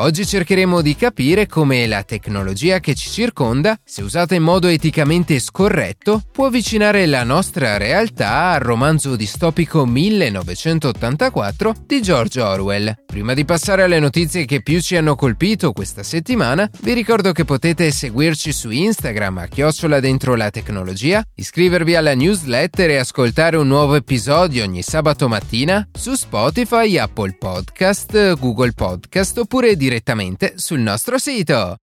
Oggi cercheremo di capire come la tecnologia che ci circonda, se usata in modo eticamente scorretto, può avvicinare la nostra realtà al romanzo distopico 1984 di George Orwell. Prima di passare alle notizie che più ci hanno colpito questa settimana, vi ricordo che potete seguirci su Instagram a chiocciola dentro la tecnologia, iscrivervi alla newsletter e ascoltare un nuovo episodio ogni sabato mattina su Spotify, Apple Podcast, Google Podcast oppure di direttamente sul nostro sito.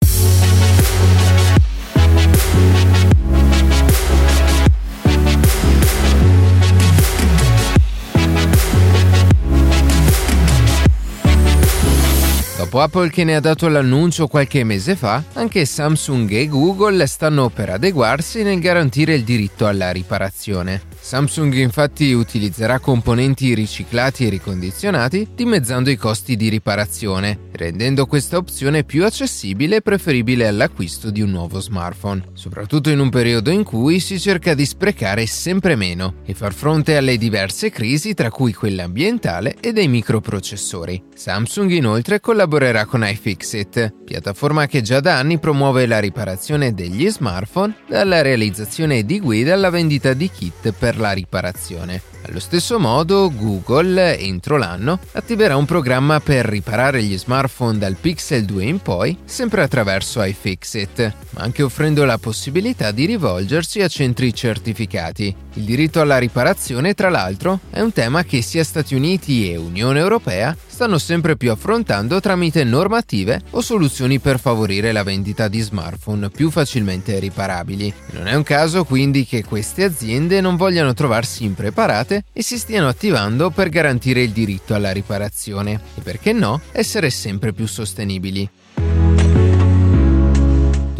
Dopo Apple che ne ha dato l'annuncio qualche mese fa, anche Samsung e Google stanno per adeguarsi nel garantire il diritto alla riparazione. Samsung infatti utilizzerà componenti riciclati e ricondizionati, dimezzando i costi di riparazione, rendendo questa opzione più accessibile e preferibile all'acquisto di un nuovo smartphone, soprattutto in un periodo in cui si cerca di sprecare sempre meno e far fronte alle diverse crisi tra cui quella ambientale e dei microprocessori. Samsung inoltre collaborerà con iFixit, piattaforma che già da anni promuove la riparazione degli smartphone dalla realizzazione di guide alla vendita di kit per la riparazione. Allo stesso modo, Google, entro l'anno, attiverà un programma per riparare gli smartphone dal Pixel 2 in poi, sempre attraverso iFixit, ma anche offrendo la possibilità di rivolgersi a centri certificati. Il diritto alla riparazione, tra l'altro, è un tema che sia Stati Uniti e Unione Europea stanno sempre più affrontando tramite normative o soluzioni per favorire la vendita di smartphone più facilmente riparabili. Non è un caso quindi che queste aziende non vogliano trovarsi impreparate e si stiano attivando per garantire il diritto alla riparazione e perché no essere sempre più sostenibili.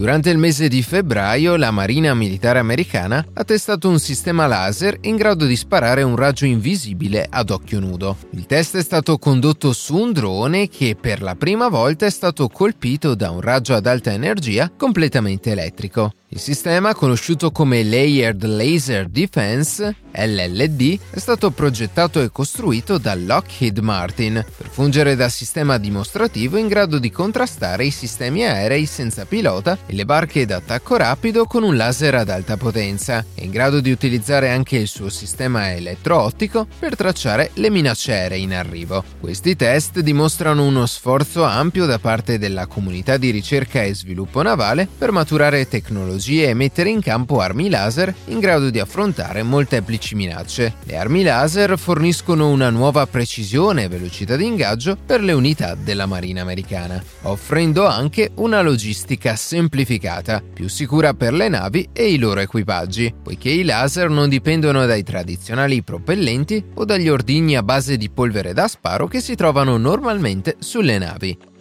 Durante il mese di febbraio la Marina Militare Americana ha testato un sistema laser in grado di sparare un raggio invisibile ad occhio nudo. Il test è stato condotto su un drone che per la prima volta è stato colpito da un raggio ad alta energia completamente elettrico. Il sistema, conosciuto come Layered Laser Defense, LLD, è stato progettato e costruito da Lockheed Martin per fungere da sistema dimostrativo in grado di contrastare i sistemi aerei senza pilota e le barche d'attacco rapido con un laser ad alta potenza. È in grado di utilizzare anche il suo sistema elettro-ottico per tracciare le minacce aeree in arrivo. Questi test dimostrano uno sforzo ampio da parte della comunità di ricerca e sviluppo navale per maturare tecnologie tecnologie e mettere in campo armi laser in grado di affrontare molteplici minacce. Le armi laser forniscono una nuova precisione e velocità di ingaggio per le unità della Marina americana, offrendo anche una logistica semplificata, più sicura per le navi e i loro equipaggi, poiché i laser non dipendono dai tradizionali propellenti o dagli ordigni a base di polvere da sparo che si trovano normalmente sulle navi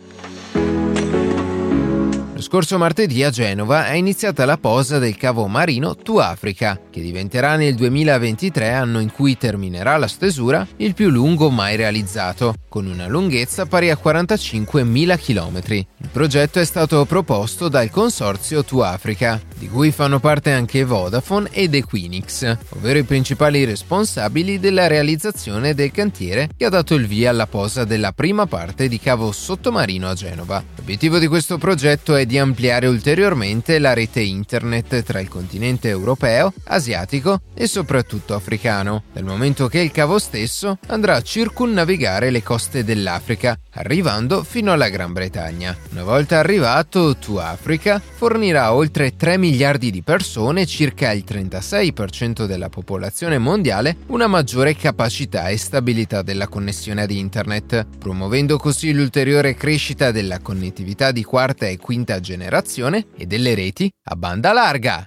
scorso martedì a Genova è iniziata la posa del cavo marino To Africa, che diventerà nel 2023, anno in cui terminerà la stesura, il più lungo mai realizzato, con una lunghezza pari a 45.000 km. Il progetto è stato proposto dal consorzio To Africa, di cui fanno parte anche Vodafone ed Equinix, ovvero i principali responsabili della realizzazione del cantiere che ha dato il via alla posa della prima parte di cavo sottomarino a Genova. L'obiettivo di questo progetto è di ampliare ulteriormente la rete internet tra il continente europeo, asiatico e soprattutto africano, dal momento che il cavo stesso andrà a circunnavigare le coste dell'Africa, arrivando fino alla Gran Bretagna. Una volta arrivato, To Africa fornirà oltre 3 miliardi di persone, circa il 36% della popolazione mondiale, una maggiore capacità e stabilità della connessione ad internet, promuovendo così l'ulteriore crescita della connettività di quarta e quinta generazione e delle reti a banda larga.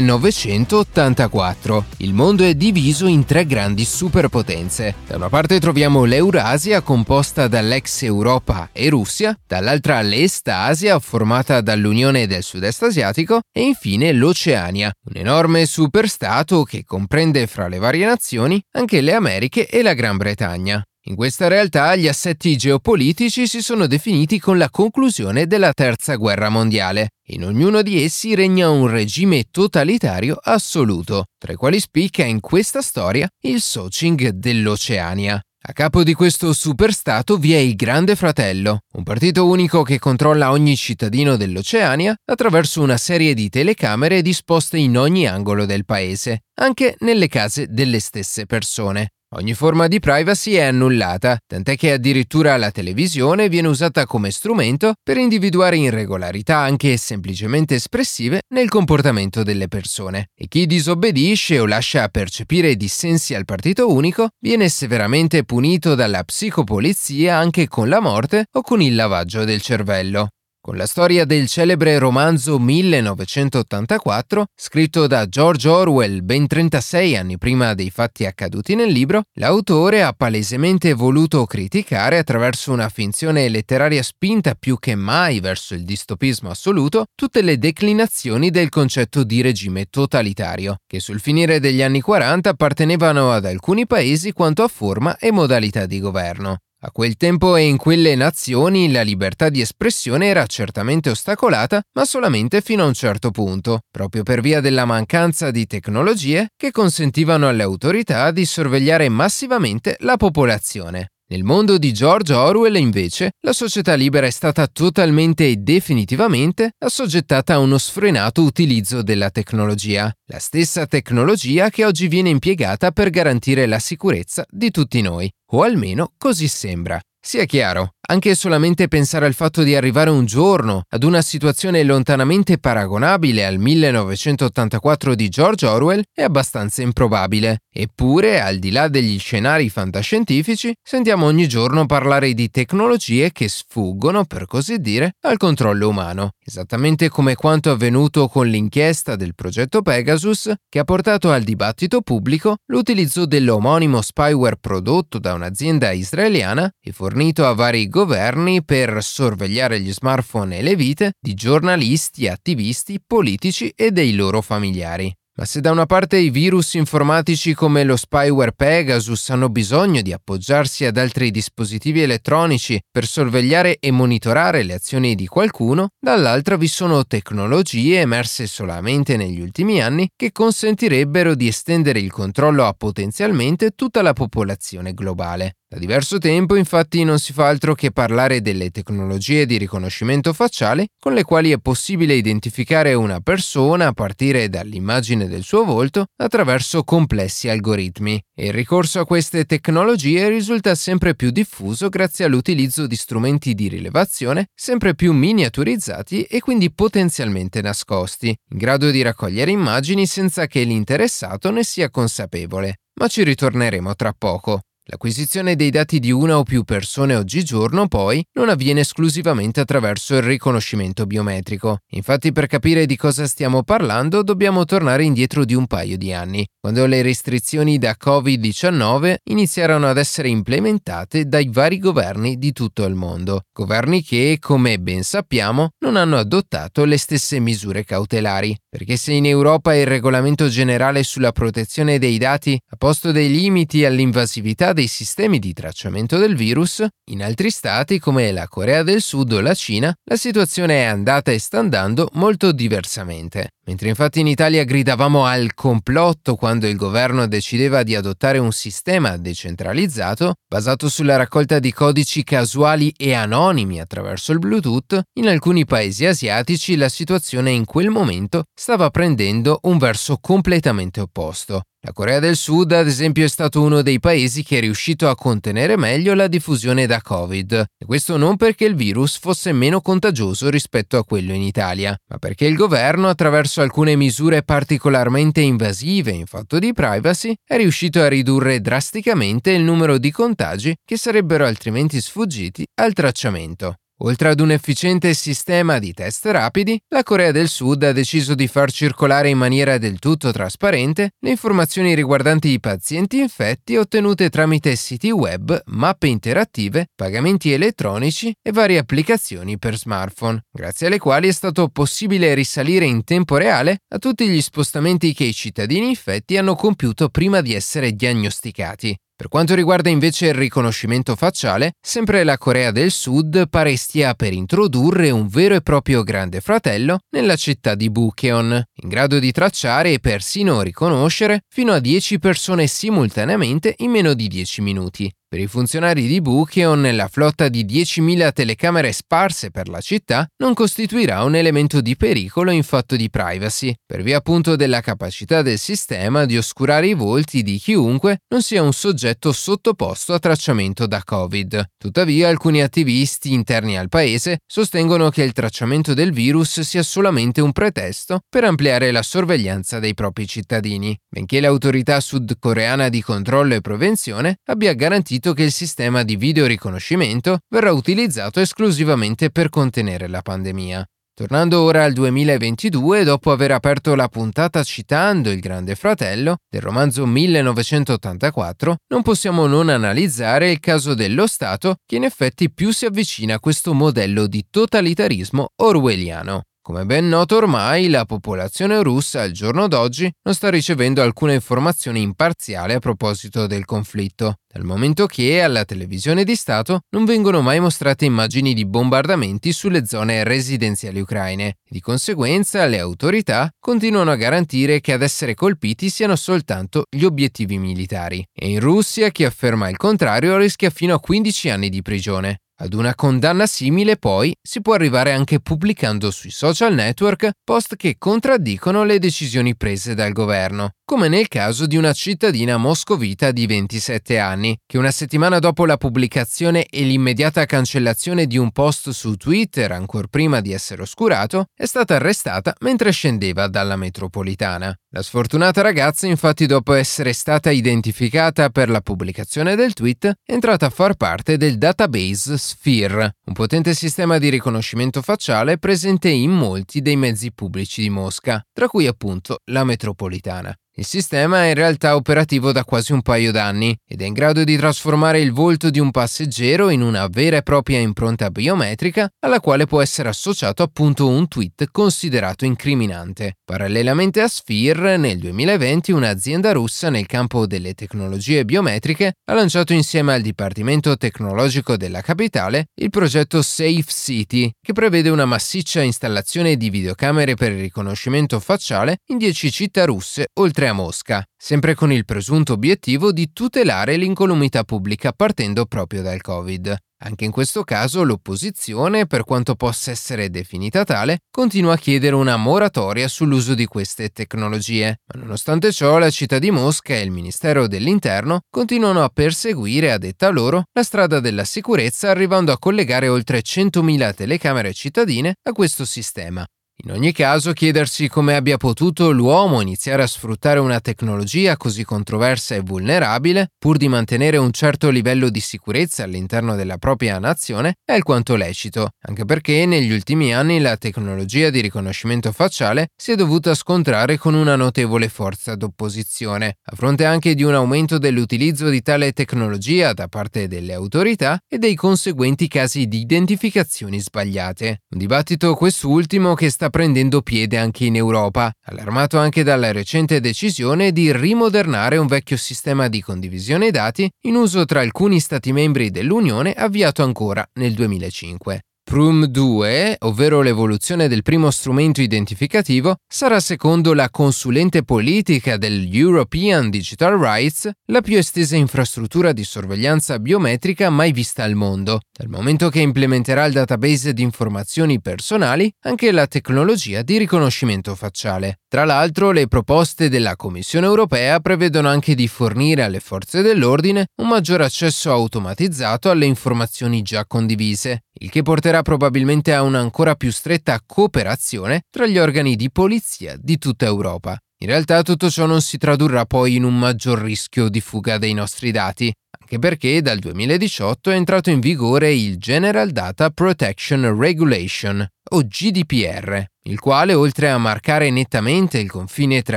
1984. Il mondo è diviso in tre grandi superpotenze. Da una parte troviamo l'Eurasia composta dall'ex Europa e Russia, dall'altra l'Est Asia formata dall'Unione del Sud-Est Asiatico e infine l'Oceania, un enorme superstato che comprende fra le varie nazioni anche le Americhe e la Gran Bretagna. In questa realtà gli assetti geopolitici si sono definiti con la conclusione della Terza Guerra Mondiale. In ognuno di essi regna un regime totalitario assoluto, tra i quali spicca in questa storia il Soching dell'Oceania. A capo di questo superstato vi è il Grande Fratello, un partito unico che controlla ogni cittadino dell'Oceania attraverso una serie di telecamere disposte in ogni angolo del paese, anche nelle case delle stesse persone. Ogni forma di privacy è annullata, tant'è che addirittura la televisione viene usata come strumento per individuare irregolarità anche semplicemente espressive nel comportamento delle persone. E chi disobbedisce o lascia percepire dissensi al partito unico viene severamente punito dalla psicopolizia anche con la morte o con il lavaggio del cervello con la storia del celebre romanzo 1984, scritto da George Orwell ben 36 anni prima dei fatti accaduti nel libro, l'autore ha palesemente voluto criticare attraverso una finzione letteraria spinta più che mai verso il distopismo assoluto tutte le declinazioni del concetto di regime totalitario, che sul finire degli anni 40 appartenevano ad alcuni paesi quanto a forma e modalità di governo. A quel tempo e in quelle nazioni la libertà di espressione era certamente ostacolata, ma solamente fino a un certo punto, proprio per via della mancanza di tecnologie che consentivano alle autorità di sorvegliare massivamente la popolazione. Nel mondo di George Orwell, invece, la società libera è stata totalmente e definitivamente assoggettata a uno sfrenato utilizzo della tecnologia, la stessa tecnologia che oggi viene impiegata per garantire la sicurezza di tutti noi, o almeno così sembra. Sia chiaro, anche solamente pensare al fatto di arrivare un giorno ad una situazione lontanamente paragonabile al 1984 di George Orwell è abbastanza improbabile. Eppure, al di là degli scenari fantascientifici, sentiamo ogni giorno parlare di tecnologie che sfuggono, per così dire, al controllo umano, esattamente come quanto avvenuto con l'inchiesta del progetto Pegasus che ha portato al dibattito pubblico l'utilizzo dell'omonimo spyware prodotto da un'azienda israeliana e fornito a vari governi per sorvegliare gli smartphone e le vite di giornalisti, attivisti, politici e dei loro familiari. Ma se da una parte i virus informatici come lo spyware Pegasus hanno bisogno di appoggiarsi ad altri dispositivi elettronici per sorvegliare e monitorare le azioni di qualcuno, dall'altra vi sono tecnologie emerse solamente negli ultimi anni che consentirebbero di estendere il controllo a potenzialmente tutta la popolazione globale. Da diverso tempo infatti non si fa altro che parlare delle tecnologie di riconoscimento facciale con le quali è possibile identificare una persona a partire dall'immagine del suo volto attraverso complessi algoritmi e il ricorso a queste tecnologie risulta sempre più diffuso grazie all'utilizzo di strumenti di rilevazione sempre più miniaturizzati e quindi potenzialmente nascosti, in grado di raccogliere immagini senza che l'interessato ne sia consapevole. Ma ci ritorneremo tra poco. L'acquisizione dei dati di una o più persone oggigiorno poi non avviene esclusivamente attraverso il riconoscimento biometrico. Infatti per capire di cosa stiamo parlando dobbiamo tornare indietro di un paio di anni, quando le restrizioni da Covid-19 iniziarono ad essere implementate dai vari governi di tutto il mondo. Governi che, come ben sappiamo, non hanno adottato le stesse misure cautelari. Perché se in Europa il regolamento generale sulla protezione dei dati ha posto dei limiti all'invasività dei sistemi di tracciamento del virus, in altri stati come la Corea del Sud o la Cina la situazione è andata e sta andando molto diversamente. Mentre infatti in Italia gridavamo al complotto quando il governo decideva di adottare un sistema decentralizzato basato sulla raccolta di codici casuali e anonimi attraverso il Bluetooth, in alcuni paesi asiatici la situazione in quel momento stava prendendo un verso completamente opposto. La Corea del Sud, ad esempio, è stato uno dei paesi che è riuscito a contenere meglio la diffusione da Covid, e questo non perché il virus fosse meno contagioso rispetto a quello in Italia, ma perché il governo, attraverso alcune misure particolarmente invasive in fatto di privacy, è riuscito a ridurre drasticamente il numero di contagi che sarebbero altrimenti sfuggiti al tracciamento. Oltre ad un efficiente sistema di test rapidi, la Corea del Sud ha deciso di far circolare in maniera del tutto trasparente le informazioni riguardanti i pazienti infetti ottenute tramite siti web, mappe interattive, pagamenti elettronici e varie applicazioni per smartphone, grazie alle quali è stato possibile risalire in tempo reale a tutti gli spostamenti che i cittadini infetti hanno compiuto prima di essere diagnosticati. Per quanto riguarda invece il riconoscimento facciale, sempre la Corea del Sud pare stia per introdurre un vero e proprio grande fratello nella città di Bucheon, in grado di tracciare e persino riconoscere fino a 10 persone simultaneamente in meno di 10 minuti. Per i funzionari di Bucheon, la flotta di 10.000 telecamere sparse per la città non costituirà un elemento di pericolo in fatto di privacy, per via appunto della capacità del sistema di oscurare i volti di chiunque non sia un soggetto sottoposto a tracciamento da Covid. Tuttavia, alcuni attivisti interni al paese sostengono che il tracciamento del virus sia solamente un pretesto per ampliare la sorveglianza dei propri cittadini, benché l'autorità sudcoreana di controllo e prevenzione abbia garantito stabilito che il sistema di videoriconoscimento verrà utilizzato esclusivamente per contenere la pandemia. Tornando ora al 2022, dopo aver aperto la puntata citando Il Grande Fratello del romanzo 1984, non possiamo non analizzare il caso dello Stato che in effetti più si avvicina a questo modello di totalitarismo orwelliano. Come ben noto ormai, la popolazione russa al giorno d'oggi non sta ricevendo alcuna informazione imparziale a proposito del conflitto, dal momento che alla televisione di Stato non vengono mai mostrate immagini di bombardamenti sulle zone residenziali ucraine. Di conseguenza, le autorità continuano a garantire che ad essere colpiti siano soltanto gli obiettivi militari. E in Russia chi afferma il contrario rischia fino a 15 anni di prigione. Ad una condanna simile poi si può arrivare anche pubblicando sui social network post che contraddicono le decisioni prese dal governo, come nel caso di una cittadina moscovita di 27 anni, che una settimana dopo la pubblicazione e l'immediata cancellazione di un post su Twitter, ancora prima di essere oscurato, è stata arrestata mentre scendeva dalla metropolitana. La sfortunata ragazza, infatti, dopo essere stata identificata per la pubblicazione del tweet, è entrata a far parte del database Sphere, un potente sistema di riconoscimento facciale presente in molti dei mezzi pubblici di Mosca, tra cui appunto la metropolitana. Il sistema è in realtà operativo da quasi un paio d'anni ed è in grado di trasformare il volto di un passeggero in una vera e propria impronta biometrica alla quale può essere associato appunto un tweet considerato incriminante. Parallelamente a Sphere, nel 2020 un'azienda russa nel campo delle tecnologie biometriche ha lanciato insieme al Dipartimento Tecnologico della capitale il progetto Safe City, che prevede una massiccia installazione di videocamere per il riconoscimento facciale in 10 città russe oltre mentre a Mosca, sempre con il presunto obiettivo di tutelare l'incolumità pubblica partendo proprio dal Covid. Anche in questo caso l'opposizione, per quanto possa essere definita tale, continua a chiedere una moratoria sull'uso di queste tecnologie, ma nonostante ciò la città di Mosca e il Ministero dell'Interno continuano a perseguire, a detta loro, la strada della sicurezza arrivando a collegare oltre 100.000 telecamere cittadine a questo sistema, in ogni caso, chiedersi come abbia potuto l'uomo iniziare a sfruttare una tecnologia così controversa e vulnerabile, pur di mantenere un certo livello di sicurezza all'interno della propria nazione, è alquanto lecito, anche perché negli ultimi anni la tecnologia di riconoscimento facciale si è dovuta scontrare con una notevole forza d'opposizione, a fronte anche di un aumento dell'utilizzo di tale tecnologia da parte delle autorità e dei conseguenti casi di identificazioni sbagliate. Un dibattito quest'ultimo che sta prendendo piede anche in Europa, allarmato anche dalla recente decisione di rimodernare un vecchio sistema di condivisione dati in uso tra alcuni Stati membri dell'Unione avviato ancora nel 2005. Prum 2, ovvero l'evoluzione del primo strumento identificativo, sarà secondo la consulente politica del European Digital Rights la più estesa infrastruttura di sorveglianza biometrica mai vista al mondo, dal momento che implementerà il database di informazioni personali anche la tecnologia di riconoscimento facciale. Tra l'altro, le proposte della Commissione europea prevedono anche di fornire alle forze dell'ordine un maggior accesso automatizzato alle informazioni già condivise, il che porterà probabilmente a un'ancora più stretta cooperazione tra gli organi di polizia di tutta Europa. In realtà tutto ciò non si tradurrà poi in un maggior rischio di fuga dei nostri dati, anche perché dal 2018 è entrato in vigore il General Data Protection Regulation, o GDPR, il quale oltre a marcare nettamente il confine tra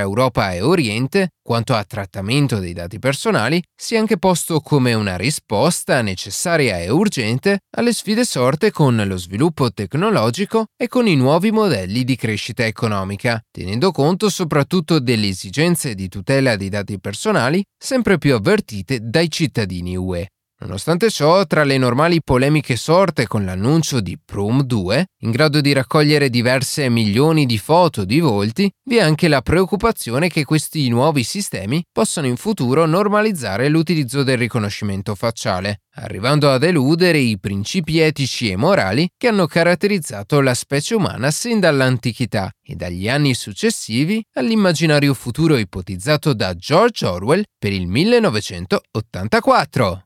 Europa e Oriente quanto a trattamento dei dati personali, si è anche posto come una risposta necessaria e urgente alle sfide sorte con lo sviluppo tecnologico e con i nuovi modelli di crescita economica, tenendo conto soprattutto delle esigenze di tutela dei dati personali sempre più avvertite dai cittadini new way. Nonostante ciò, tra le normali polemiche sorte con l'annuncio di Prum 2, in grado di raccogliere diverse milioni di foto di volti, vi è anche la preoccupazione che questi nuovi sistemi possano in futuro normalizzare l'utilizzo del riconoscimento facciale, arrivando ad eludere i principi etici e morali che hanno caratterizzato la specie umana sin dall'antichità e dagli anni successivi all'immaginario futuro ipotizzato da George Orwell per il 1984.